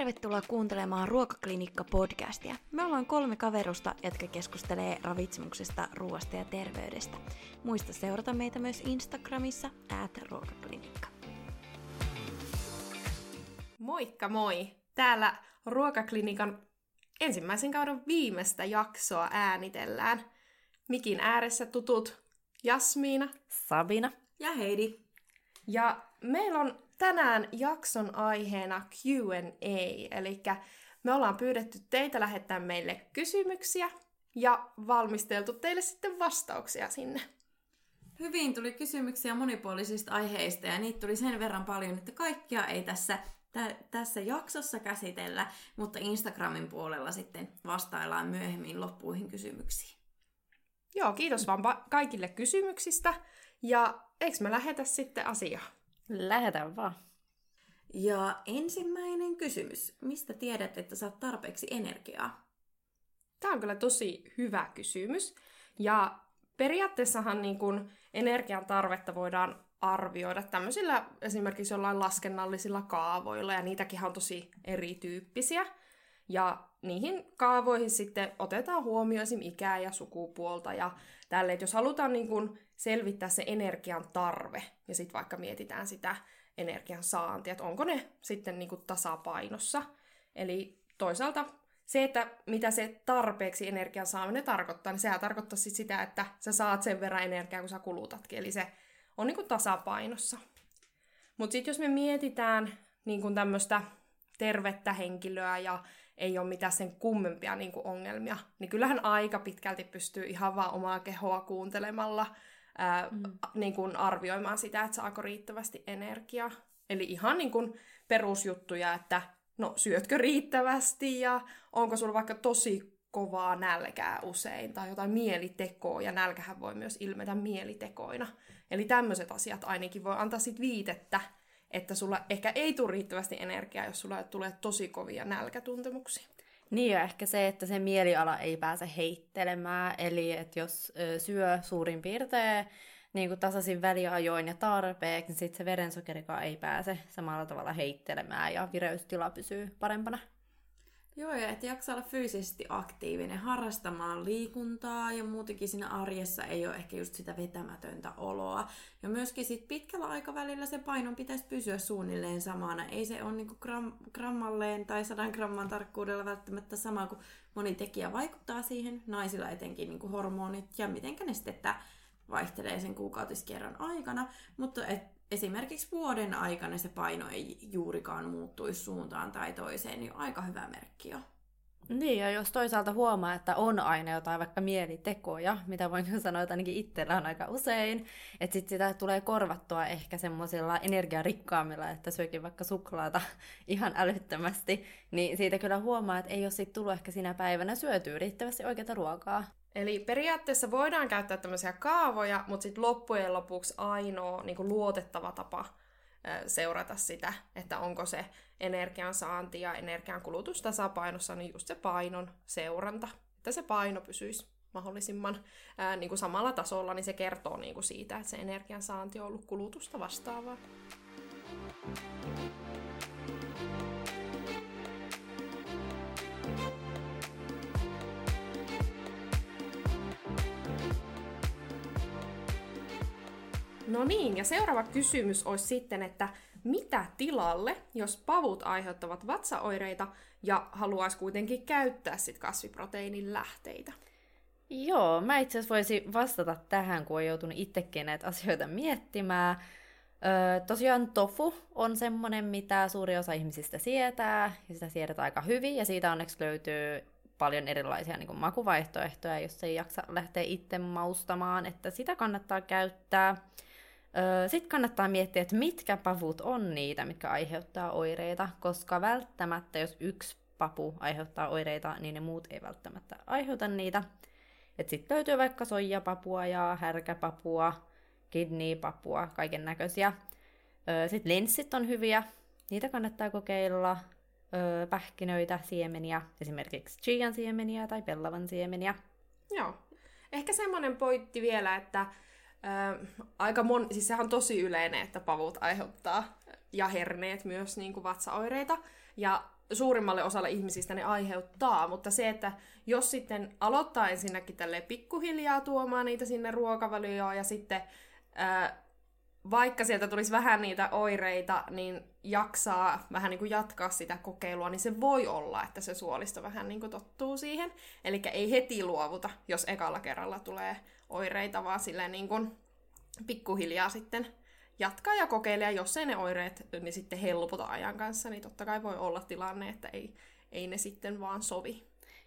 tervetuloa kuuntelemaan Ruokaklinikka-podcastia. Me ollaan kolme kaverusta, jotka keskustelee ravitsemuksesta, ruoasta ja terveydestä. Muista seurata meitä myös Instagramissa, at ruokaklinikka. Moikka moi! Täällä Ruokaklinikan ensimmäisen kauden viimeistä jaksoa äänitellään. Mikin ääressä tutut Jasmiina Sabina ja Heidi. Ja meillä on tänään jakson aiheena Q&A, eli me ollaan pyydetty teitä lähettää meille kysymyksiä ja valmisteltu teille sitten vastauksia sinne. Hyvin tuli kysymyksiä monipuolisista aiheista ja niitä tuli sen verran paljon, että kaikkia ei tässä, tä, tässä jaksossa käsitellä, mutta Instagramin puolella sitten vastaillaan myöhemmin loppuihin kysymyksiin. Joo, kiitos vaan kaikille kysymyksistä ja eikö me lähetä sitten asiaan? Lähetään vaan. Ja ensimmäinen kysymys. Mistä tiedät, että saat tarpeeksi energiaa? Tämä on kyllä tosi hyvä kysymys. Ja periaatteessahan niin kun energian tarvetta voidaan arvioida tämmöisillä esimerkiksi jollain laskennallisilla kaavoilla, ja niitäkin on tosi erityyppisiä. Ja niihin kaavoihin sitten otetaan huomioon esim. ikää ja sukupuolta ja tälle, että jos halutaan niin kun selvittää se energian tarve, ja sitten vaikka mietitään sitä energian saantia, että onko ne sitten niin kuin tasapainossa. Eli toisaalta se, että mitä se tarpeeksi energian saaminen tarkoittaa, niin sehän tarkoittaa sit sitä, että sä saat sen verran energiaa, kun sä kulutatkin. Eli se on niin kuin tasapainossa. Mutta sitten jos me mietitään niin kuin tämmöistä tervettä henkilöä ja ei ole mitään sen kummempia niin kuin ongelmia, niin kyllähän aika pitkälti pystyy ihan vaan omaa kehoa kuuntelemalla ää, mm. niin kuin arvioimaan sitä, että saako riittävästi energiaa. Eli ihan niin kuin perusjuttuja, että no syötkö riittävästi ja onko sulla vaikka tosi kovaa nälkää usein tai jotain mielitekoa, ja nälkähän voi myös ilmetä mielitekoina. Eli tämmöiset asiat ainakin voi antaa sit viitettä, että sulla ehkä ei tule riittävästi energiaa, jos sulla tulee tosi kovia nälkätuntemuksia. Niin ja ehkä se, että se mieliala ei pääse heittelemään, eli että jos syö suurin piirtein niin kuin tasaisin väliajoin ja tarpeeksi, niin sitten se verensokerikaan ei pääse samalla tavalla heittelemään ja vireystila pysyy parempana. Joo, ja että jaksaa olla fyysisesti aktiivinen, harrastamaan liikuntaa ja muutenkin siinä arjessa ei ole ehkä just sitä vetämätöntä oloa. Ja myöskin sit pitkällä aikavälillä se painon pitäisi pysyä suunnilleen samana. Ei se ole niinku gram, grammalleen tai sadan gramman tarkkuudella välttämättä sama, kuin moni tekijä vaikuttaa siihen. Naisilla etenkin niinku hormonit ja miten nestettä vaihtelee sen kuukautiskierron aikana. Mutta et esimerkiksi vuoden aikana se paino ei juurikaan muuttuisi suuntaan tai toiseen, niin aika hyvä merkki jo. Niin, ja jos toisaalta huomaa, että on aina jotain vaikka mielitekoja, mitä voin sanoa, että ainakin itsellä on aika usein, että sitten sitä tulee korvattua ehkä semmoisilla energiarikkaammilla, että syökin vaikka suklaata ihan älyttömästi, niin siitä kyllä huomaa, että ei ole sitten tullut ehkä sinä päivänä syötyä riittävästi oikeaa ruokaa. Eli periaatteessa voidaan käyttää tämmöisiä kaavoja, mutta sitten loppujen lopuksi ainoa niin luotettava tapa seurata sitä, että onko se energian saanti ja energian kulutus tasapainossa, niin just se painon seuranta, että se paino pysyisi mahdollisimman ää, niin kuin samalla tasolla, niin se kertoo niin kuin siitä, että se energian saanti on ollut kulutusta vastaavaa. No niin, ja seuraava kysymys olisi sitten, että mitä tilalle, jos pavut aiheuttavat vatsaoireita ja haluaisi kuitenkin käyttää sit kasviproteiinin lähteitä? Joo, mä itse asiassa voisin vastata tähän, kun olen joutunut itsekin näitä asioita miettimään. Öö, tosiaan tofu on semmoinen, mitä suuri osa ihmisistä sietää, ja sitä siedetään aika hyvin, ja siitä onneksi löytyy paljon erilaisia niin kuin makuvaihtoehtoja, jos ei jaksa lähteä itse maustamaan, että sitä kannattaa käyttää. Sitten kannattaa miettiä, että mitkä pavut on niitä, mitkä aiheuttaa oireita, koska välttämättä, jos yksi papu aiheuttaa oireita, niin ne muut ei välttämättä aiheuta niitä. Sitten löytyy vaikka soijapapua ja härkäpapua, kidneypapua, kaiken näköisiä. Sitten linssit on hyviä, niitä kannattaa kokeilla. Pähkinöitä, siemeniä, esimerkiksi chian siemeniä tai pellavan siemeniä. Joo. Ehkä semmoinen pointti vielä, että Ö, aika mon, siis sehän on tosi yleinen, että pavut aiheuttaa ja herneet myös niin kuin vatsaoireita. Ja suurimmalle osalle ihmisistä ne aiheuttaa, mutta se, että jos sitten aloittaa ensinnäkin tälle pikkuhiljaa tuomaan niitä sinne ruokavalioon ja sitten ää, vaikka sieltä tulisi vähän niitä oireita, niin jaksaa vähän niin kuin jatkaa sitä kokeilua, niin se voi olla, että se suolisto vähän niin kuin tottuu siihen. Eli ei heti luovuta, jos ekalla kerralla tulee oireita, vaan silleen niin kuin pikkuhiljaa sitten jatkaa ja kokeilee, jos ei ne oireet niin sitten helpota ajan kanssa, niin totta kai voi olla tilanne, että ei, ei ne sitten vaan sovi.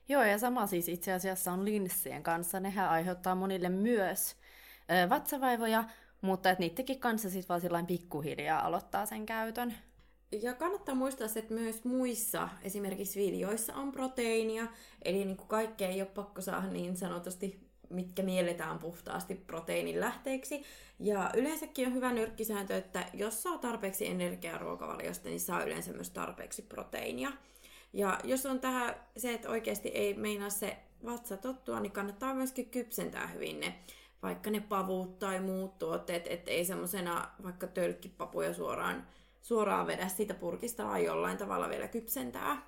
Joo, ja sama siis itse asiassa on linssien kanssa. Nehän aiheuttaa monille myös vatsavaivoja, mutta että niidenkin kanssa sitten vaan sillain pikkuhiljaa aloittaa sen käytön. Ja kannattaa muistaa se, että myös muissa, esimerkiksi viljoissa on proteiinia, eli niin kuin kaikkea ei ole pakko saada niin sanotusti, mitkä mielletään puhtaasti proteiinin lähteeksi. Ja yleensäkin on hyvä nyrkkisääntö, että jos saa tarpeeksi energiaa ruokavaliosta, niin saa yleensä myös tarpeeksi proteiinia. Ja jos on tähän se, että oikeasti ei meinaa se vatsa tottua, niin kannattaa myöskin kypsentää hyvin ne vaikka ne pavut tai muut tuotteet, ettei semmoisena vaikka tölkkipapuja suoraan, suoraan vedä siitä purkista, vaan jollain tavalla vielä kypsentää.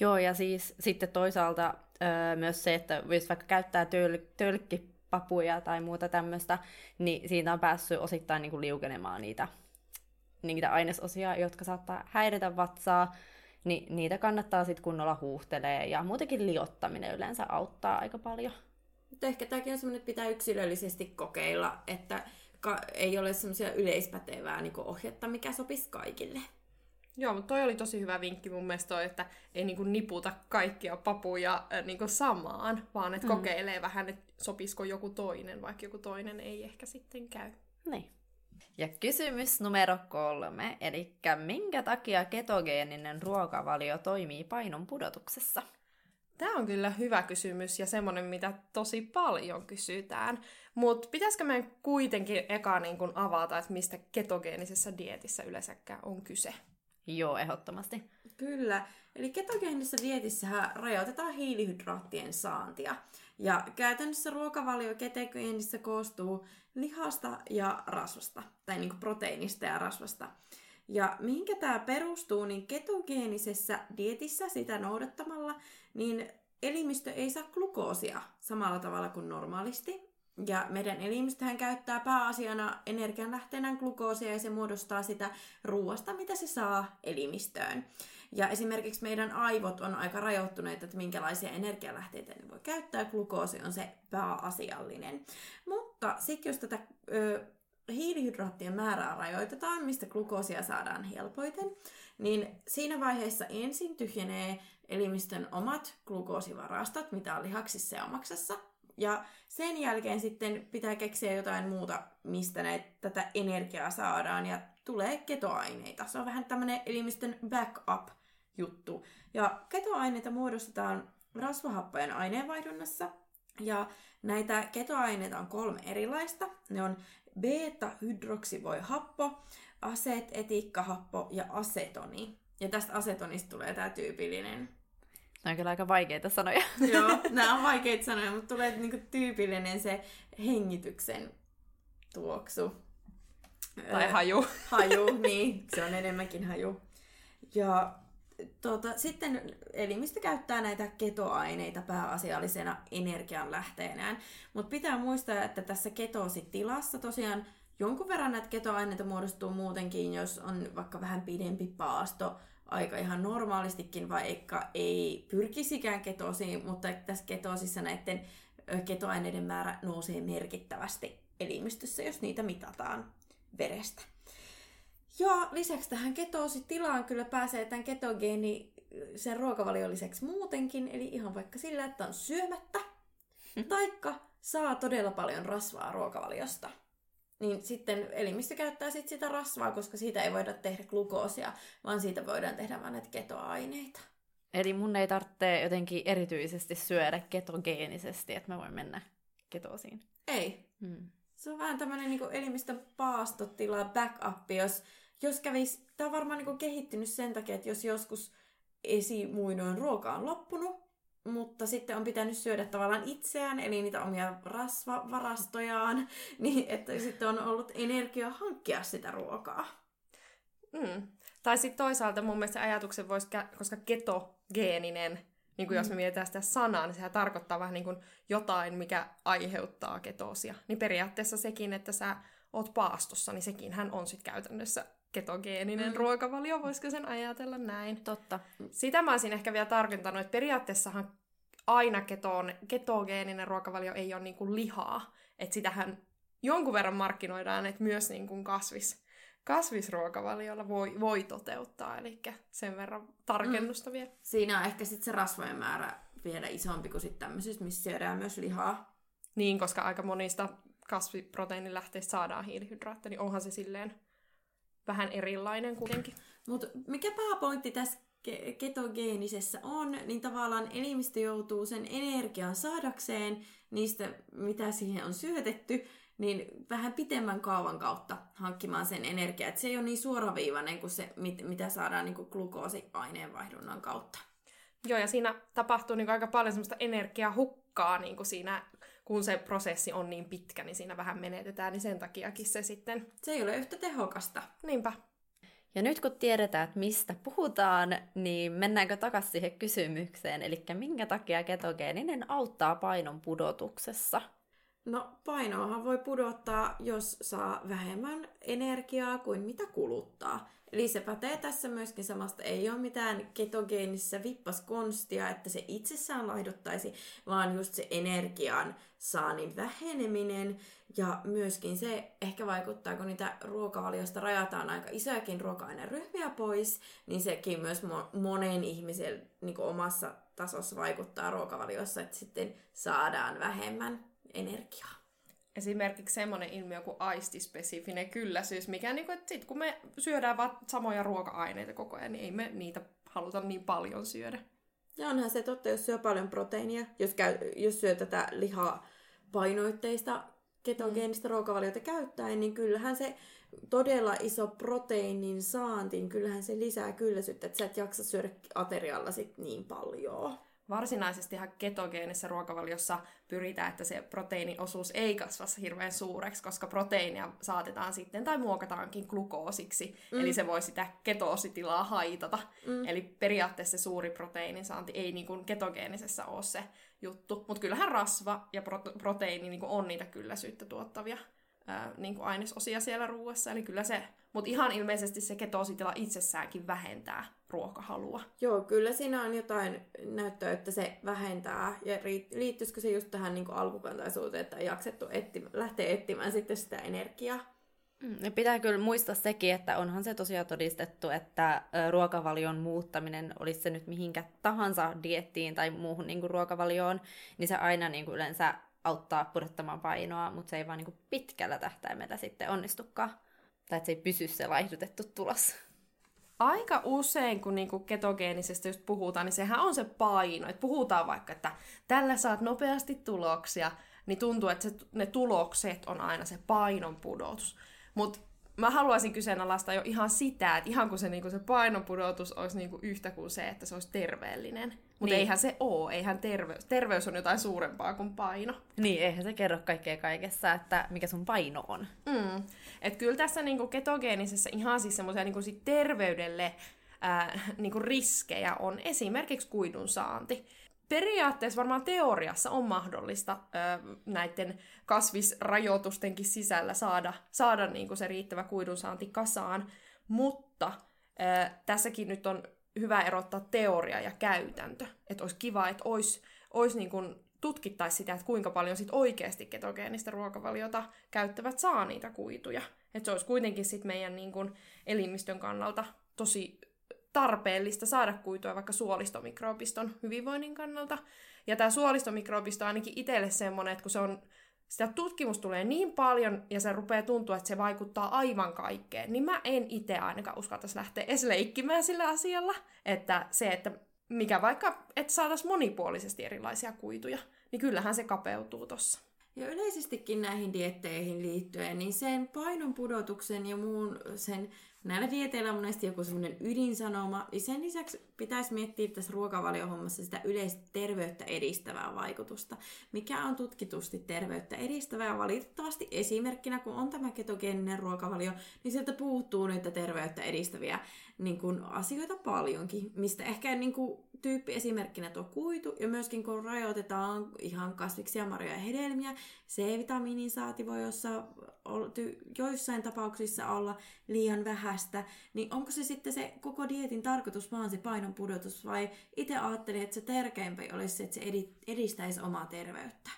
Joo, ja siis sitten toisaalta öö, myös se, että jos vaikka käyttää töl- tölkkipapuja tai muuta tämmöistä, niin siitä on päässyt osittain niin kuin liukenemaan niitä, niitä ainesosia, jotka saattaa häiritä vatsaa, niin niitä kannattaa sitten kunnolla huuhtelee, ja muutenkin liottaminen yleensä auttaa aika paljon. Mutta ehkä tämäkin on semmoinen, että pitää yksilöllisesti kokeilla, että ka- ei ole semmoisia yleispätevää niin ohjetta, mikä sopisi kaikille. Joo, mutta toi oli tosi hyvä vinkki mun mielestä toi, että ei niinku niputa kaikkia papuja äh, niinku samaan, vaan että mm. kokeilee vähän, että sopisiko joku toinen, vaikka joku toinen ei ehkä sitten käy. Niin. Ja kysymys numero kolme, eli minkä takia ketogeeninen ruokavalio toimii painon pudotuksessa? Tämä on kyllä hyvä kysymys ja semmoinen, mitä tosi paljon kysytään. Mutta pitäisikö meidän kuitenkin eka niin kun avata, että mistä ketogeenisessä dietissä yleensäkään on kyse? Joo, ehdottomasti. Kyllä. Eli ketogeenisessä dietissähän rajoitetaan hiilihydraattien saantia. Ja käytännössä ruokavalio ketogeenissä koostuu lihasta ja rasvasta, tai niin kuin proteiinista ja rasvasta. Ja mihinkä tämä perustuu, niin ketogeenisessä dietissä sitä noudattamalla, niin elimistö ei saa glukoosia samalla tavalla kuin normaalisti. Ja meidän elimistöhän käyttää pääasiana energianlähteenä glukoosia ja se muodostaa sitä ruoasta, mitä se saa elimistöön. Ja esimerkiksi meidän aivot on aika rajoittuneita, että minkälaisia energialähteitä ne voi käyttää. Glukoosi on se pääasiallinen. Mutta sitten jos tätä ö, hiilihydraattien määrää rajoitetaan, mistä glukoosia saadaan helpoiten, niin siinä vaiheessa ensin tyhjenee elimistön omat glukoosivarastot, mitä on lihaksissa ja omaksessa. Ja sen jälkeen sitten pitää keksiä jotain muuta, mistä näitä, tätä energiaa saadaan, ja tulee ketoaineita. Se on vähän tämmöinen elimistön backup-juttu. Ja ketoaineita muodostetaan rasvahappojen aineenvaihdunnassa, ja näitä ketoaineita on kolme erilaista. Ne on beta-hydroksivoihappo, aseteetikkahappo ja asetoni. Ja tästä asetonista tulee tämä tyypillinen. Nämä on kyllä aika vaikeita sanoja. Joo, nämä on vaikeita sanoja, mutta tulee niinku tyypillinen se hengityksen tuoksu. Tai haju. Haju, niin. Se on enemmänkin haju. Ja Tuota, sitten elimistö käyttää näitä ketoaineita pääasiallisena energianlähteenään, mutta pitää muistaa, että tässä ketoositilassa tosiaan jonkun verran näitä ketoaineita muodostuu muutenkin, jos on vaikka vähän pidempi paasto, aika ihan normaalistikin, vaikka ei pyrkisikään ketosiin, mutta tässä ketoosissa näiden ketoaineiden määrä nousee merkittävästi elimistössä, jos niitä mitataan verestä. Ja lisäksi tähän ketoositilaan kyllä pääsee tämän ketogeeni sen ruokavalion lisäksi muutenkin, eli ihan vaikka sillä, että on syömättä, taikka saa todella paljon rasvaa ruokavaliosta. Niin sitten elimistö käyttää sit sitä rasvaa, koska siitä ei voida tehdä glukoosia, vaan siitä voidaan tehdä vain näitä ketoaineita. Eli mun ei tarvitse jotenkin erityisesti syödä ketogeenisesti, että mä voin mennä ketosiin. Ei. Hmm. Se on vähän tämmöinen niin elimistön paastotila, backup, jos jos kävis, tämä on varmaan niin kehittynyt sen takia, että jos joskus esimuinoin ruoka on loppunut, mutta sitten on pitänyt syödä tavallaan itseään, eli niitä omia rasvavarastojaan, niin että sitten on ollut energia hankkia sitä ruokaa. Mm. Tai sitten toisaalta mun mielestä ajatuksen voisi, koska ketogeeninen, niin kuin mm. jos me mietitään sitä sanaa, niin sehän tarkoittaa vähän niin kuin jotain, mikä aiheuttaa ketoosia. Niin periaatteessa sekin, että sä oot paastossa, niin sekin hän on sitten käytännössä ketogeeninen mm. ruokavalio, voisiko sen ajatella näin? Totta. Sitä mä olisin ehkä vielä tarkentanut, että periaatteessahan aina ketoon, ketogeeninen ruokavalio ei ole niin kuin lihaa. Että sitähän jonkun verran markkinoidaan, että myös niin kuin kasvis, kasvisruokavaliolla voi, voi toteuttaa. Eli sen verran tarkennusta mm. vielä. Siinä on ehkä sitten se rasvojen määrä vielä isompi kuin sitten tämmöisistä, missä syödään myös lihaa. Niin, koska aika monista kasviproteiinilähteistä saadaan hiilihydraatteja, niin onhan se silleen vähän erilainen kuitenkin. Mutta mikä pääpointti tässä ketogeenisessä on, niin tavallaan elimistö joutuu sen energian saadakseen niistä, mitä siihen on syötetty, niin vähän pitemmän kaavan kautta hankkimaan sen energiaa. Et se ei ole niin suoraviivainen kuin se, mit, mitä saadaan niin glukoosiaineenvaihdunnan kautta. Joo, ja siinä tapahtuu niin aika paljon semmoista energiahukkaa niin siinä, kun se prosessi on niin pitkä, niin siinä vähän menetetään, niin sen takiakin se sitten... Se ei ole yhtä tehokasta. Niinpä. Ja nyt kun tiedetään, että mistä puhutaan, niin mennäänkö takaisin siihen kysymykseen, eli minkä takia ketogeeninen auttaa painon pudotuksessa? No painoahan voi pudottaa, jos saa vähemmän energiaa kuin mitä kuluttaa. Eli se pätee tässä myöskin samasta. Ei ole mitään ketogeenisessä vippaskonstia, että se itsessään laihduttaisi, vaan just se energian saannin väheneminen. Ja myöskin se ehkä vaikuttaa, kun niitä ruokavaliosta rajataan aika isojakin ruoka-aineryhmiä pois, niin sekin myös monen ihmisen niin omassa tasossa vaikuttaa ruokavaliossa, että sitten saadaan vähemmän energiaa. Esimerkiksi semmoinen ilmiö kuin aistispesifinen kylläisyys, mikä niin kuin, että sit kun me syödään vaan samoja ruoka-aineita koko ajan, niin ei me niitä haluta niin paljon syödä. Ja onhan se totta, jos syö paljon proteiinia, jos, käy, jos syö tätä lihaa painoitteista ketogeenistä mm. ruokavaliota käyttäen, niin kyllähän se todella iso proteiinin saanti, niin kyllähän se lisää kylläisyyttä, että sä et jaksa syödä aterialla sit niin paljon varsinaisesti ihan ketogeenisessä ruokavaliossa pyritään, että se proteiiniosuus ei kasva hirveän suureksi, koska proteiinia saatetaan sitten tai muokataankin glukoosiksi, mm. eli se voi sitä ketoositilaa haitata. Mm. Eli periaatteessa se suuri proteiinin saanti ei niin kuin ketogeenisessä ole se juttu, mutta kyllähän rasva ja pro- proteiini niin kuin on niitä kylläisyyttä tuottavia ää, niin kuin ainesosia siellä ruuassa, eli kyllä se, mutta ihan ilmeisesti se ketoositila itsessäänkin vähentää ruokahalua. Joo, kyllä siinä on jotain näyttöä, että se vähentää. Ja liittyisikö se just tähän niin alkukantaisuuteen, että on jaksettu etti, lähteä etsimään sitten sitä energiaa? Mm, pitää kyllä muistaa sekin, että onhan se tosiaan todistettu, että ruokavalion muuttaminen, olisi se nyt mihinkä tahansa diettiin tai muuhun niin kuin ruokavalioon, niin se aina niin kuin yleensä auttaa pudottamaan painoa, mutta se ei vaan niin pitkällä tähtäimellä sitten onnistukaan. Tai että se ei pysy se laihdutettu tulos aika usein, kun niinku ketogeenisesti just puhutaan, niin sehän on se paino. Että puhutaan vaikka, että tällä saat nopeasti tuloksia, niin tuntuu, että se, ne tulokset on aina se painon pudotus. Mutta mä haluaisin kyseenalaistaa jo ihan sitä, että ihan kun se, niinku, se painonpudotus olisi niinku yhtä kuin se, että se olisi terveellinen. Mutta niin. eihän se ole, eihän terveys, terveys on jotain suurempaa kuin paino. Niin, eihän se kerro kaikkea kaikessa, että mikä sun paino on. Mm. Et kyllä tässä niinku ketogeenisessä ihan siis semmoisia niinku sit terveydelle ää, niinku riskejä on esimerkiksi kuidun saanti periaatteessa varmaan teoriassa on mahdollista ö, näiden kasvisrajoitustenkin sisällä saada, saada niin kuin se riittävä kuidunsaanti kasaan, mutta ö, tässäkin nyt on hyvä erottaa teoria ja käytäntö. Että olisi kiva, että olisi, olisi niin kuin tutkittaisi sitä, että kuinka paljon sit oikeasti ketogeenistä ruokavaliota käyttävät saa niitä kuituja. Että se olisi kuitenkin sit meidän niin kuin elimistön kannalta tosi tarpeellista saada kuitua vaikka suolistomikroobiston hyvinvoinnin kannalta. Ja tämä suolistomikrobisto on ainakin itselle semmoinen, että kun se on, sitä tutkimus tulee niin paljon ja se rupeaa tuntua, että se vaikuttaa aivan kaikkeen, niin mä en itse ainakaan uskaltaisi lähteä edes leikkimään sillä asialla, että se, että mikä vaikka, että saataisiin monipuolisesti erilaisia kuituja, niin kyllähän se kapeutuu tossa. Ja yleisestikin näihin dietteihin liittyen, niin sen painon pudotuksen ja muun sen näillä dieteillä on monesti joku semmoinen ydinsanoma, ja sen lisäksi pitäisi miettiä tässä ruokavaliohommassa sitä yleistä terveyttä edistävää vaikutusta, mikä on tutkitusti terveyttä edistävää, valitettavasti esimerkkinä, kun on tämä ketogeeninen ruokavalio, niin sieltä puuttuu niitä terveyttä edistäviä niin kuin, asioita paljonkin, mistä ehkä niin kuin, tyyppi esimerkkinä tuo kuitu, ja myöskin kun rajoitetaan ihan kasviksia, marjoja ja hedelmiä, C-vitamiinin saati voi jossa, joissain tapauksissa olla liian vähäistä, niin onko se sitten se koko dietin tarkoitus vaan se painon pudotus, vai itse ajattelin, että se tärkeämpi olisi se, että se edistäisi omaa terveyttä?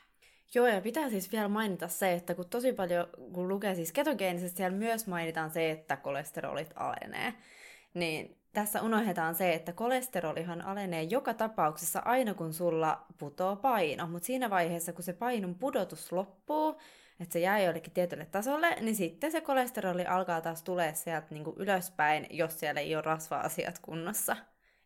Joo, ja pitää siis vielä mainita se, että kun tosi paljon, kun lukee siis ketogeenisesti, siellä myös mainitaan se, että kolesterolit alenee. Niin tässä unohdetaan se, että kolesterolihan alenee joka tapauksessa aina kun sulla putoo paino, mutta siinä vaiheessa kun se painon pudotus loppuu, että se jää jollekin tietylle tasolle, niin sitten se kolesteroli alkaa taas tulee sieltä niin kuin ylöspäin, jos siellä ei ole rasva-asiat kunnossa,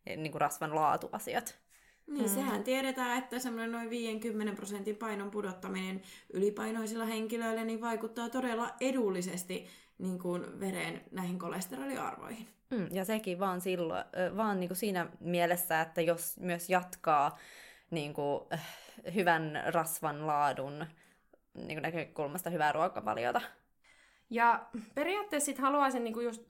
niin kuin rasvan laatuasiat. Niin, mm. sehän tiedetään, että semmoinen noin 50 prosentin painon pudottaminen ylipainoisilla henkilöillä niin vaikuttaa todella edullisesti niin kuin veren näihin kolesteroliarvoihin. Mm, ja sekin vaan, silloin, vaan niin kuin siinä mielessä, että jos myös jatkaa niin kuin, äh, hyvän rasvan laadun niin näkökulmasta hyvää ruokavaliota. Ja periaatteessa sit haluaisin, niin just,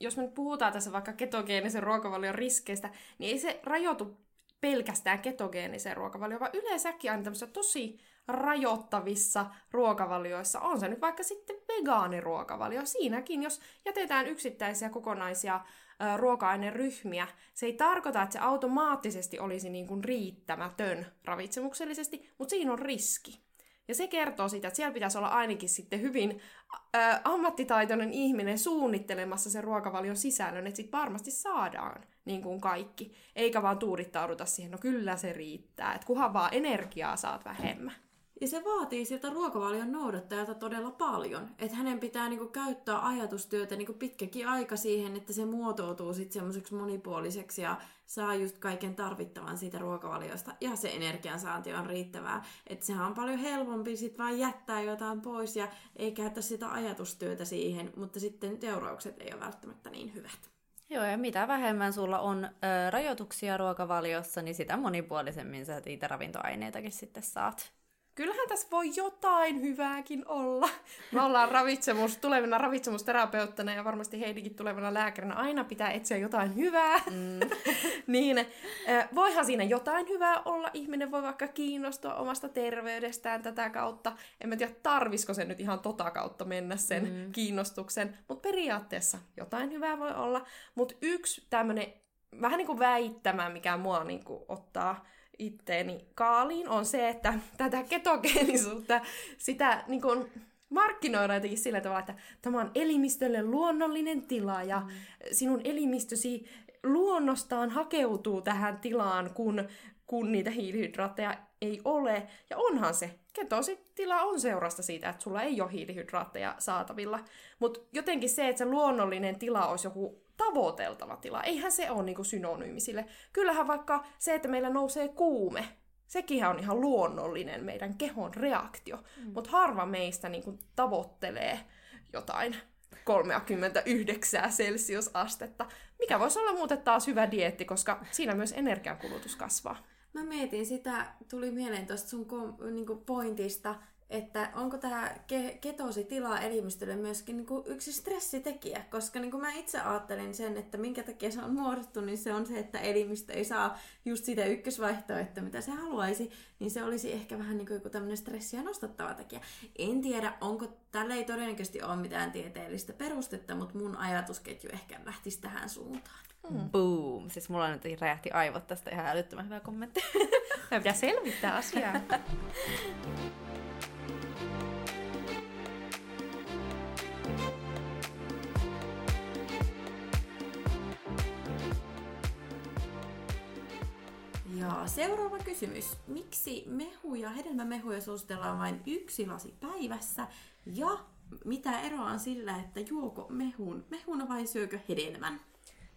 jos me nyt puhutaan tässä vaikka ketogeenisen ruokavalion riskeistä, niin ei se rajoitu pelkästään ketogeeniseen ruokavalioon, vaan yleensäkin aina tämmöisissä tosi rajoittavissa ruokavalioissa. On se nyt vaikka sitten vegaaniruokavalio. Siinäkin, jos jätetään yksittäisiä kokonaisia ö, ruoka-aineryhmiä, se ei tarkoita, että se automaattisesti olisi niin kuin riittämätön ravitsemuksellisesti, mutta siinä on riski. Ja se kertoo siitä, että siellä pitäisi olla ainakin sitten hyvin ö, ammattitaitoinen ihminen suunnittelemassa sen ruokavalion sisällön, että sitten varmasti saadaan niin kuin kaikki. Eikä vaan tuudittauduta siihen, no kyllä se riittää, että kunhan vaan energiaa saat vähemmän. Ja se vaatii siltä ruokavalion noudattajalta todella paljon. Että hänen pitää niinku käyttää ajatustyötä niinku pitkäkin aika siihen, että se muotoutuu sitten semmoiseksi monipuoliseksi ja saa just kaiken tarvittavan siitä ruokavaliosta. Ja se energiansaanti on riittävää. Että sehän on paljon helpompi sitten vaan jättää jotain pois ja ei käytä sitä ajatustyötä siihen, mutta sitten teuraukset ei ole välttämättä niin hyvät. Joo, ja mitä vähemmän sulla on ö, rajoituksia ruokavaliossa, niin sitä monipuolisemmin sä niitä ravintoaineitakin sitten saat kyllähän tässä voi jotain hyvääkin olla. Me ollaan ravitsemus, tulevina ravitsemusterapeuttina ja varmasti Heidikin tulevana lääkärinä aina pitää etsiä jotain hyvää. Mm. niin, voihan siinä jotain hyvää olla. Ihminen voi vaikka kiinnostua omasta terveydestään tätä kautta. En mä tiedä, tarvisiko se nyt ihan tota kautta mennä sen mm. kiinnostuksen. Mutta periaatteessa jotain hyvää voi olla. Mutta yksi tämmöinen vähän niin kuin väittämä, mikä mua niin kuin ottaa itteeni kaaliin, on se, että tätä ketogeenisuutta, sitä niin kuin, markkinoidaan jotenkin sillä tavalla, että tämä on elimistölle luonnollinen tila ja mm. sinun elimistösi luonnostaan hakeutuu tähän tilaan, kun, kun niitä hiilihydraatteja ei ole. Ja onhan se. Ketositila on seurasta siitä, että sulla ei ole hiilihydraatteja saatavilla. Mutta jotenkin se, että se luonnollinen tila olisi joku tavoiteltava tila. Eihän se ole niin synonyymi sille. Kyllähän vaikka se, että meillä nousee kuume, sekin on ihan luonnollinen meidän kehon reaktio. Mm. Mutta harva meistä niin kuin, tavoittelee jotain 39 celsiusastetta, mikä voisi olla muuten taas hyvä dietti, koska siinä myös energiankulutus kasvaa. Mä mietin sitä, tuli mieleen tuosta sun kom, niin pointista, että onko tämä ke- ketositila elimistölle myöskin niin kuin yksi stressitekijä, koska niin kuin mä itse ajattelin sen, että minkä takia se on muodostunut, niin se on se, että elimistö ei saa just sitä ykkösvaihtoehtoa, mitä se haluaisi, niin se olisi ehkä vähän niin kuin joku tämmöinen stressiä nostattava tekijä. En tiedä, onko, tällä ei todennäköisesti ole mitään tieteellistä perustetta, mutta mun ajatusketju ehkä lähtisi tähän suuntaan. Mm. Boom! Siis mulla nyt räjähti aivot tästä ihan älyttömän hyvä kommentti. Mä pitää selvittää asiaa. Ja seuraava kysymys. Miksi mehuja, hedelmämehuja suositellaan vain yksi lasi päivässä? Ja mitä eroa on sillä, että juoko mehun, mehuna vai syökö hedelmän?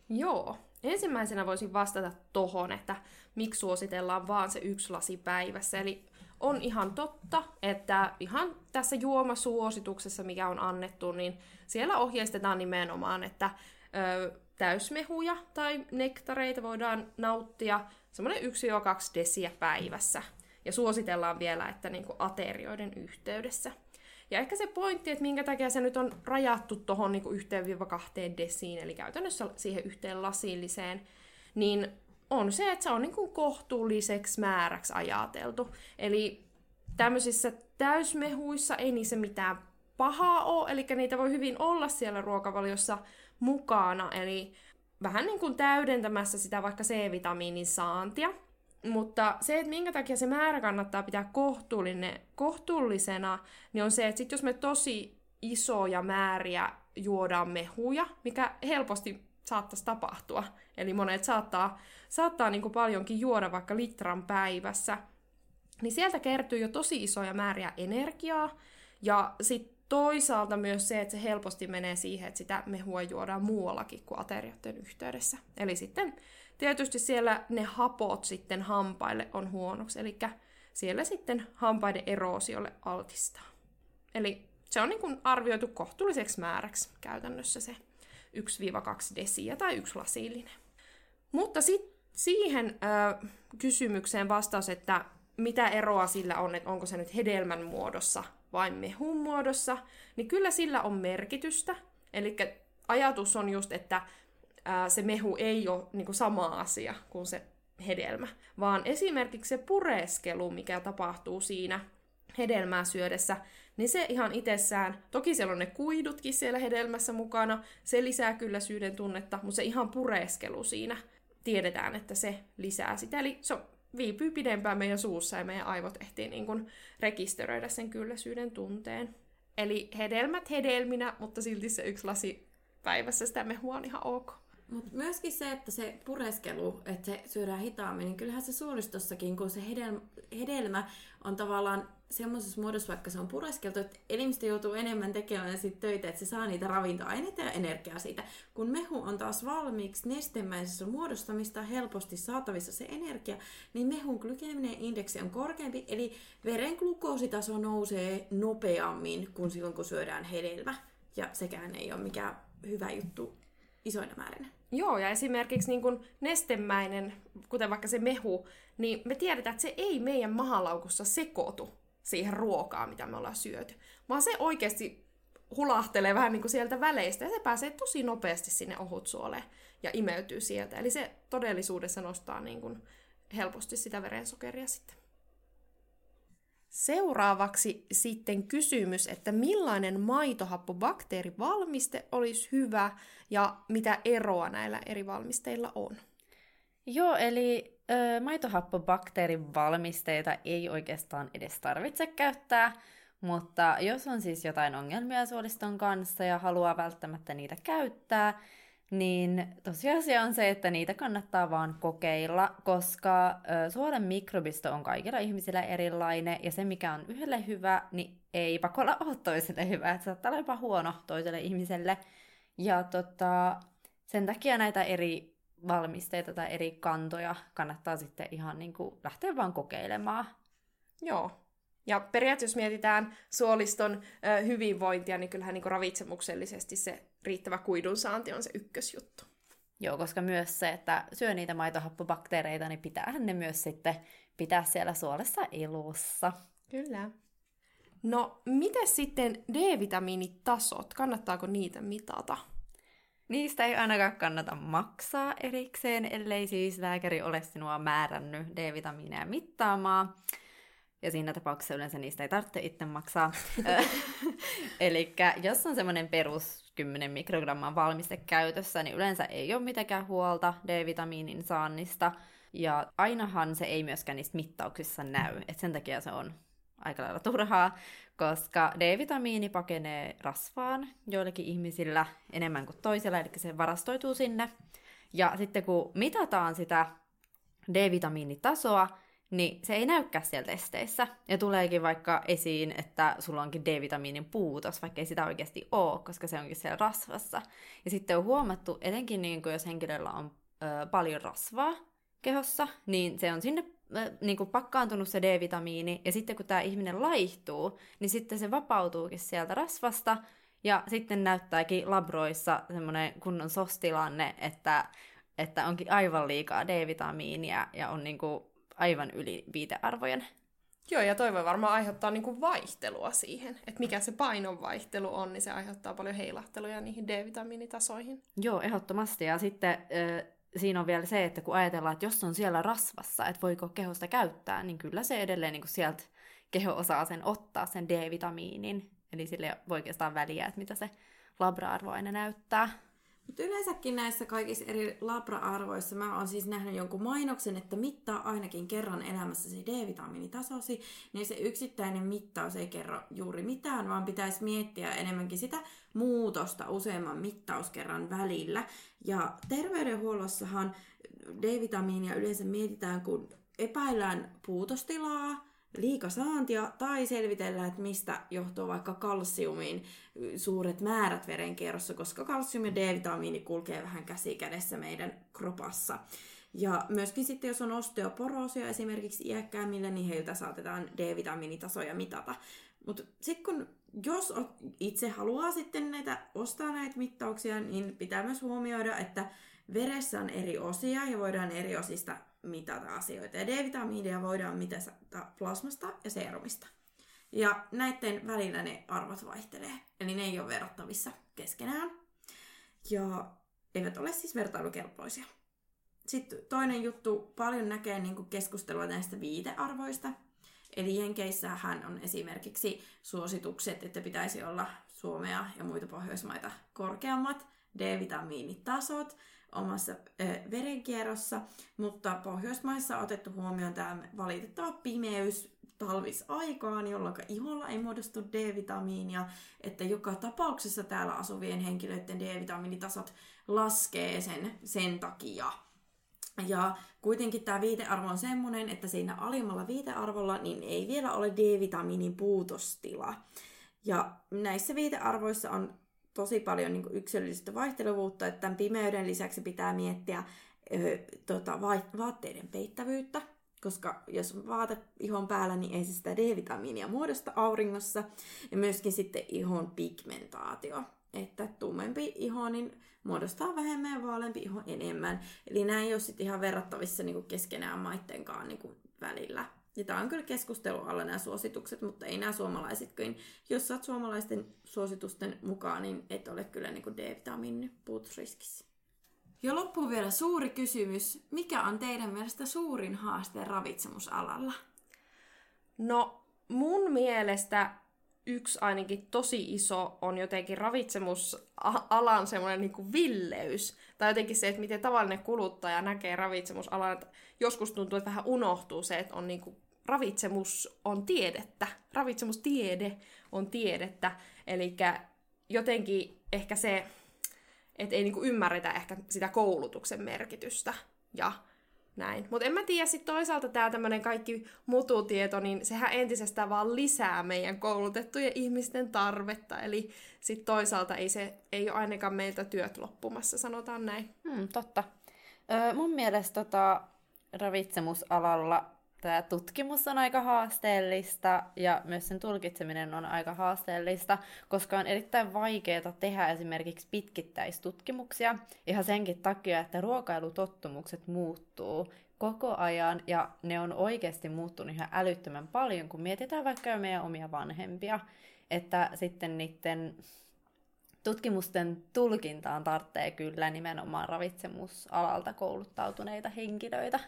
Joo. Ensimmäisenä voisin vastata tohon, että miksi suositellaan vaan se yksi lasi päivässä. Eli on ihan totta, että ihan tässä juomasuosituksessa, mikä on annettu, niin siellä ohjeistetaan nimenomaan, että ö, täysmehuja tai nektareita voidaan nauttia semmoinen 1-2 desiä päivässä. Ja suositellaan vielä, että niin kuin aterioiden yhteydessä. Ja ehkä se pointti, että minkä takia se nyt on rajattu tuohon niin 1-2 desiin, eli käytännössä siihen yhteen lasilliseen, niin on se, että se on niin kuin kohtuulliseksi määräksi ajateltu. Eli tämmöisissä täysmehuissa ei niissä mitään pahaa ole, eli niitä voi hyvin olla siellä ruokavaliossa mukana, eli vähän niin kuin täydentämässä sitä vaikka C-vitamiinin saantia. Mutta se, että minkä takia se määrä kannattaa pitää kohtuullinen, kohtuullisena, niin on se, että sit jos me tosi isoja määriä juodaan mehuja, mikä helposti saattaisi tapahtua, eli monet saattaa, saattaa niin kuin paljonkin juoda vaikka litran päivässä, niin sieltä kertyy jo tosi isoja määriä energiaa, ja sitten toisaalta myös se, että se helposti menee siihen, että sitä mehua juodaan muuallakin kuin aterioiden yhteydessä. Eli sitten tietysti siellä ne hapot sitten hampaille on huonoksi, eli siellä sitten hampaiden eroosiolle altistaa. Eli se on niin kuin arvioitu kohtuulliseksi määräksi käytännössä se 1-2 desiä tai yksi lasillinen. Mutta sitten siihen ö, kysymykseen vastaus, että mitä eroa sillä on, että onko se nyt hedelmän muodossa vai mehun muodossa, niin kyllä sillä on merkitystä. Eli ajatus on just, että ää, se mehu ei ole niin sama asia kuin se hedelmä, vaan esimerkiksi se pureskelu, mikä tapahtuu siinä hedelmää syödessä, niin se ihan itsessään, toki siellä on ne kuidutkin siellä hedelmässä mukana, se lisää kyllä syyden tunnetta, mutta se ihan pureskelu siinä, tiedetään, että se lisää sitä. Eli se viipyy pidempään meidän suussa ja meidän aivot ehtii niin kuin rekisteröidä sen kylläisyyden tunteen. Eli hedelmät hedelminä, mutta silti se yksi lasi päivässä sitä mehua on ihan ok. Mutta myöskin se, että se pureskelu, että se syödään hitaammin, niin kyllähän se suolistossakin, kun se hedelmä, on tavallaan semmoisessa muodossa, vaikka se on pureskeltu, että elimistö joutuu enemmän tekemään sit töitä, että se saa niitä ravintoaineita ja energiaa siitä. Kun mehu on taas valmiiksi nestemäisessä muodostamista helposti saatavissa se energia, niin mehun glykeeminen indeksi on korkeampi, eli veren glukoositaso nousee nopeammin kuin silloin, kun syödään hedelmä. Ja sekään ei ole mikään hyvä juttu isoina määrinä. Joo, ja esimerkiksi niin kuin nestemäinen, kuten vaikka se mehu, niin me tiedetään, että se ei meidän mahalaukussa sekoitu siihen ruokaan, mitä me ollaan syöty. Vaan se oikeasti hulahtelee vähän niin kuin sieltä väleistä ja se pääsee tosi nopeasti sinne ohutsuoleen ja imeytyy sieltä. Eli se todellisuudessa nostaa niin kuin helposti sitä verensokeria sitten. Seuraavaksi sitten kysymys, että millainen maitohappobakteerivalmiste olisi hyvä ja mitä eroa näillä eri valmisteilla on? Joo, eli ö, valmisteita ei oikeastaan edes tarvitse käyttää, mutta jos on siis jotain ongelmia suoliston kanssa ja haluaa välttämättä niitä käyttää, niin tosiasia on se, että niitä kannattaa vaan kokeilla, koska suolen mikrobisto on kaikilla ihmisillä erilainen, ja se mikä on yhdelle hyvä, niin ei pakolla ole toiselle hyvä, että saattaa olla jopa huono toiselle ihmiselle. Ja tota, sen takia näitä eri valmisteita tai eri kantoja kannattaa sitten ihan niin kuin lähteä vaan kokeilemaan. Joo. Ja periaatteessa jos mietitään suoliston ö, hyvinvointia, niin kyllähän niin ravitsemuksellisesti se riittävä kuidun saanti on se ykkösjuttu. Joo, koska myös se, että syö niitä maitohappobakteereita, niin pitäähän ne myös sitten pitää siellä suolessa ilussa. Kyllä. No, miten sitten D-vitamiinitasot? Kannattaako niitä mitata? Niistä ei ainakaan kannata maksaa erikseen, ellei siis lääkäri ole sinua määrännyt D-vitamiineja mittaamaan. Ja siinä tapauksessa yleensä niistä ei tarvitse itse maksaa. Eli jos on semmoinen perus 10 mikrogramman valmiste käytössä, niin yleensä ei ole mitenkään huolta D-vitamiinin saannista. Ja ainahan se ei myöskään niistä mittauksissa näy, että sen takia se on aika lailla turhaa, koska D-vitamiini pakenee rasvaan joillekin ihmisillä enemmän kuin toisilla, eli se varastoituu sinne. Ja sitten kun mitataan sitä D-vitamiinitasoa, niin se ei näykään siellä testeissä. Ja tuleekin vaikka esiin, että sulla onkin D-vitamiinin puutos, vaikka ei sitä oikeasti ole, koska se onkin siellä rasvassa. Ja sitten on huomattu, etenkin niin kuin jos henkilöllä on ö, paljon rasvaa kehossa, niin se on sinne niin kuin pakkaantunut se D-vitamiini, ja sitten kun tämä ihminen laihtuu, niin sitten se vapautuukin sieltä rasvasta, Ja sitten näyttääkin labroissa semmoinen kunnon sostilanne, että, että onkin aivan liikaa D-vitamiinia ja on niinku aivan yli viitearvojen. Joo, ja toi voi varmaan aiheuttaa niinku vaihtelua siihen, että mikä se painonvaihtelu on, niin se aiheuttaa paljon heilahteluja niihin D-vitamiinitasoihin. Joo, ehdottomasti. Ja sitten äh, siinä on vielä se, että kun ajatellaan, että jos on siellä rasvassa, että voiko kehosta käyttää, niin kyllä se edelleen niin sieltä keho osaa sen ottaa, sen D-vitamiinin. Eli sille ei voi oikeastaan väliä, että mitä se labra-arvo aina näyttää. Mutta yleensäkin näissä kaikissa eri labra-arvoissa mä oon siis nähnyt jonkun mainoksen, että mittaa ainakin kerran elämässä se D-vitamiinitasosi, niin se yksittäinen mittaus ei kerro juuri mitään, vaan pitäisi miettiä enemmänkin sitä muutosta useamman mittauskerran välillä. Ja terveydenhuollossahan D-vitamiinia yleensä mietitään, kun epäillään puutostilaa, liikasaantia tai selvitellään, että mistä johtuu vaikka kalsiumin suuret määrät verenkierrossa, koska kalsium ja D-vitamiini kulkee vähän käsi kädessä meidän kropassa. Ja myöskin sitten, jos on osteoporoosia esimerkiksi iäkkäämmillä, niin heiltä saatetaan D-vitamiinitasoja mitata. Mutta sitten kun, jos itse haluaa sitten näitä, ostaa näitä mittauksia, niin pitää myös huomioida, että veressä on eri osia ja voidaan eri osista mitata asioita. Ja D-vitamiinia voidaan mitata plasmasta ja serumista. Ja näiden välillä ne arvot vaihtelee. Eli ne ei ole verrattavissa keskenään. Ja eivät ole siis vertailukelpoisia. Sitten toinen juttu, paljon näkee niin keskustelua näistä viitearvoista. Eli Jenkeissähän on esimerkiksi suositukset, että pitäisi olla Suomea ja muita Pohjoismaita korkeammat D-vitamiinitasot, omassa verenkierrossa, mutta Pohjoismaissa on otettu huomioon tämä valitettava pimeys talvisaikaan, jolloin iholla ei muodostu D-vitamiinia, että joka tapauksessa täällä asuvien henkilöiden D-vitamiinitasot laskee sen, sen takia. Ja kuitenkin tämä viitearvo on semmoinen, että siinä alimmalla viitearvolla niin ei vielä ole D-vitamiinin puutostila. Ja näissä viitearvoissa on tosi paljon niin yksilöllistä vaihteluvuutta, että tämän pimeyden lisäksi pitää miettiä ö, tota, vaatteiden peittävyyttä, koska jos vaate ihon päällä, niin ei se sitä D-vitamiinia muodosta auringossa. Ja myöskin sitten ihon pigmentaatio, että tummempi iho niin muodostaa vähemmän ja vaaleampi iho enemmän. Eli nämä ei ole sitten ihan verrattavissa niin keskenään maittenkaan niin välillä. Ja tämä on kyllä keskustelu alla nämä suositukset, mutta ei nämä suomalaiset kyllä. Jos saat suomalaisten suositusten mukaan, niin et ole kyllä niin D-vitamiinin puutusriskissä. Ja loppuun vielä suuri kysymys. Mikä on teidän mielestä suurin haaste ravitsemusalalla? No, mun mielestä yksi ainakin tosi iso on jotenkin ravitsemusalan semmoinen niin villeys. Tai jotenkin se, että miten tavallinen kuluttaja näkee ravitsemusalan. Joskus tuntuu, että vähän unohtuu se, että on niin kuin ravitsemus on tiedettä. Ravitsemustiede on tiedettä. Eli jotenkin ehkä se, että ei niinku ymmärretä ehkä sitä koulutuksen merkitystä ja näin. Mutta en mä tiedä, sitten toisaalta tämä tämmöinen kaikki mututieto, niin sehän entisestään vaan lisää meidän koulutettujen ihmisten tarvetta. Eli sitten toisaalta ei se ei ole ainakaan meiltä työt loppumassa, sanotaan näin. Hmm, totta. Öö, mun mielestä tota, ravitsemusalalla tämä tutkimus on aika haasteellista ja myös sen tulkitseminen on aika haasteellista, koska on erittäin vaikeaa tehdä esimerkiksi pitkittäistutkimuksia ihan senkin takia, että ruokailutottumukset muuttuu koko ajan ja ne on oikeasti muuttunut ihan älyttömän paljon, kun mietitään vaikka meidän omia vanhempia, että sitten niiden tutkimusten tulkintaan tarvitsee kyllä nimenomaan ravitsemusalalta kouluttautuneita henkilöitä.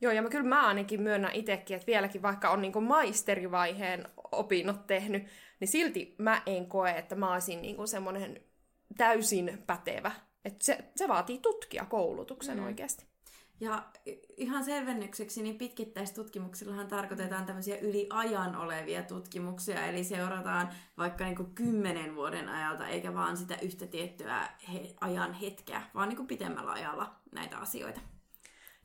Joo, ja mä kyllä mä ainakin myönnän itsekin, että vieläkin vaikka on niinku maisterivaiheen opinnot tehnyt, niin silti mä en koe, että mä olisin niinku semmoinen täysin pätevä. Että se, se vaatii tutkia koulutuksen mm. oikeasti. Ja ihan selvennykseksi, niin pitkittäistutkimuksillahan tarkoitetaan tämmöisiä yli ajan olevia tutkimuksia, eli seurataan vaikka niin kuin kymmenen vuoden ajalta, eikä vaan sitä yhtä tiettyä he, ajan hetkeä, vaan niin kuin pitemmällä ajalla näitä asioita.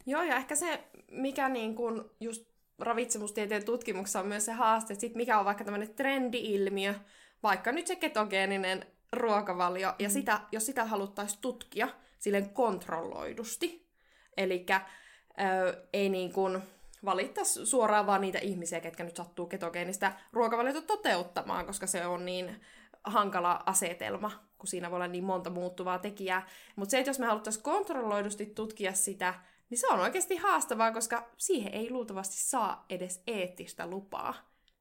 Joo, ja ehkä se, mikä niin kuin just ravitsemustieteen tutkimuksessa on myös se haaste, sit mikä on vaikka tämmöinen trendi-ilmiö, vaikka nyt se ketogeeninen ruokavalio, ja mm. sitä, jos sitä haluttaisiin tutkia silleen kontrolloidusti, eli ei niin kuin valittaisi suoraan vaan niitä ihmisiä, ketkä nyt sattuu ketogeenistä ruokavaliota toteuttamaan, koska se on niin hankala asetelma, kun siinä voi olla niin monta muuttuvaa tekijää. Mutta se, että jos me haluttaisiin kontrolloidusti tutkia sitä, niin se on oikeasti haastavaa, koska siihen ei luultavasti saa edes eettistä lupaa.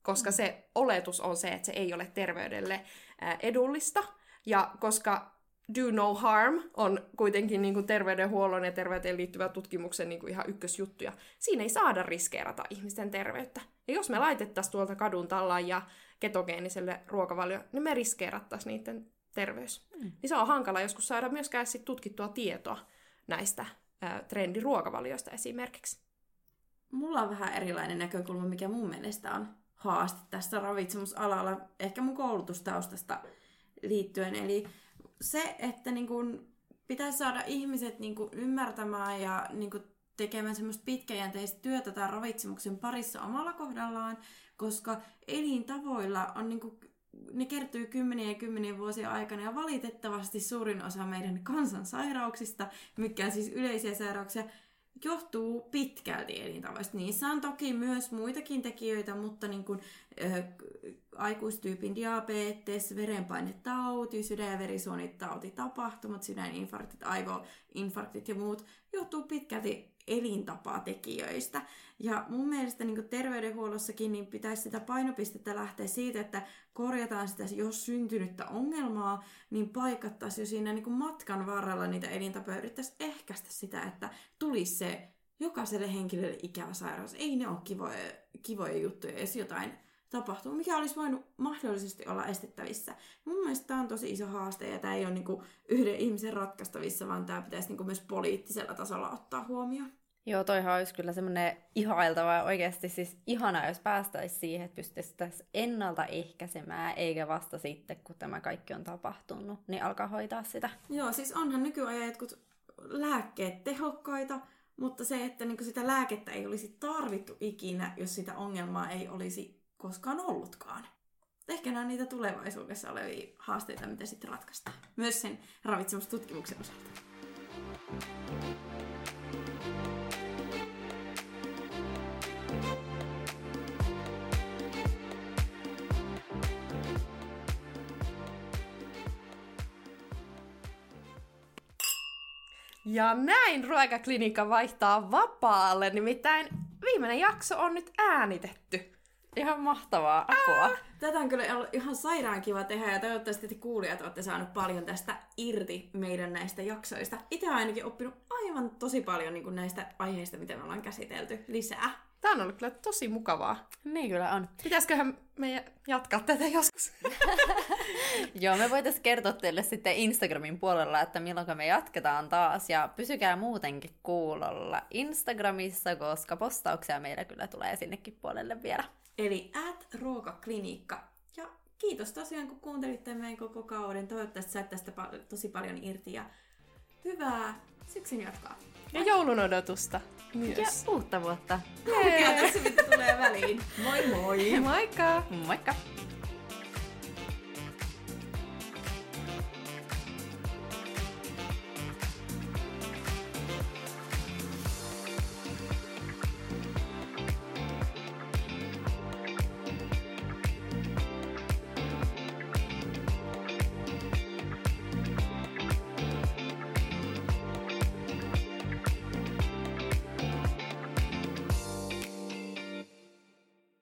Koska mm. se oletus on se, että se ei ole terveydelle edullista. Ja koska do no harm on kuitenkin niin kuin terveydenhuollon ja terveyteen liittyvä tutkimuksen niin kuin ihan ykkösjuttuja. Siinä ei saada riskeerata ihmisten terveyttä. Ja jos me laitettaisiin tuolta kadun tallaan ja ketogeeniselle ruokavalio, niin me riskeerattaisiin niiden terveys. Mm. Niin se on hankala joskus saada myöskään sit tutkittua tietoa näistä ää, trendiruokavalioista esimerkiksi. Mulla on vähän erilainen näkökulma, mikä mun mielestä on haaste tästä ravitsemusalalla, ehkä mun koulutustaustasta liittyen. Eli se, että niin kun pitäisi saada ihmiset niin kun ymmärtämään ja niin kun tekemään semmoista pitkäjänteistä työtä tämän ravitsemuksen parissa omalla kohdallaan, koska elintavoilla on niin ne kertyy kymmeniä ja kymmeniä vuosia aikana ja valitettavasti suurin osa meidän kansansairauksista, mikä on siis yleisiä sairauksia, johtuu pitkälti elintavoista. Niissä on toki myös muitakin tekijöitä, mutta niin kuin, äh, aikuistyypin diabetes, verenpainetauti, sydän- ja verisuonitauti, tapahtumat, sydäninfarktit, aivoinfarktit ja muut johtuu pitkälti elintapatekijöistä. Ja mun mielestä niin terveydenhuollossakin niin pitäisi sitä painopistettä lähteä siitä, että korjataan sitä jos syntynyttä ongelmaa, niin paikattaisiin jo siinä niin matkan varrella niitä elintapoja, yrittäisiin ehkäistä sitä, että tulisi se jokaiselle henkilölle ikävä sairaus. Ei ne ole kivoja, kivoja juttuja, jos jotain tapahtuu, mikä olisi voinut mahdollisesti olla estettävissä. Mun mielestä tämä on tosi iso haaste ja tämä ei ole niinku yhden ihmisen ratkaistavissa, vaan tämä pitäisi niinku myös poliittisella tasolla ottaa huomioon. Joo, toihan olisi kyllä semmoinen ihailtava oikeasti siis ihana, jos päästäisiin siihen, että pystyttäisiin ennaltaehkäisemään, eikä vasta sitten, kun tämä kaikki on tapahtunut, niin alkaa hoitaa sitä. Joo, siis onhan nykyajan jotkut lääkkeet tehokkaita, mutta se, että niinku sitä lääkettä ei olisi tarvittu ikinä, jos sitä ongelmaa ei olisi koskaan ollutkaan. Ehkä nämä on niitä tulevaisuudessa olevia haasteita, mitä sitten ratkaistaan. Myös sen ravitsemustutkimuksen osalta. Ja näin Ruokaklinikka vaihtaa vapaalle, nimittäin viimeinen jakso on nyt äänitetty. Ihan mahtavaa apua. Ää! Tätä on kyllä ollut ihan sairaan kiva tehdä ja toivottavasti te kuulijat olette saaneet paljon tästä irti meidän näistä jaksoista. Itse olen ainakin oppinut aivan tosi paljon niin kuin näistä aiheista, mitä me ollaan käsitelty lisää. Tämä on ollut kyllä tosi mukavaa. Niin kyllä on. Pitäisiköhän meidän jatkaa tätä joskus? Joo, me voitaisiin kertoa teille sitten Instagramin puolella, että milloin me jatketaan taas. Ja pysykää muutenkin kuulolla Instagramissa, koska postauksia meillä kyllä tulee sinnekin puolelle vielä. Eli at ruokaklinikka. Ja kiitos tosiaan, kun kuuntelitte meidän koko kauden. Toivottavasti sait tästä tosi paljon irti ja hyvää syksyn jatkoa. Ja joulun odotusta myös. Ja uutta vuotta. Mikä tässä mitä tulee väliin. Moi moi! Moikka! Moikka!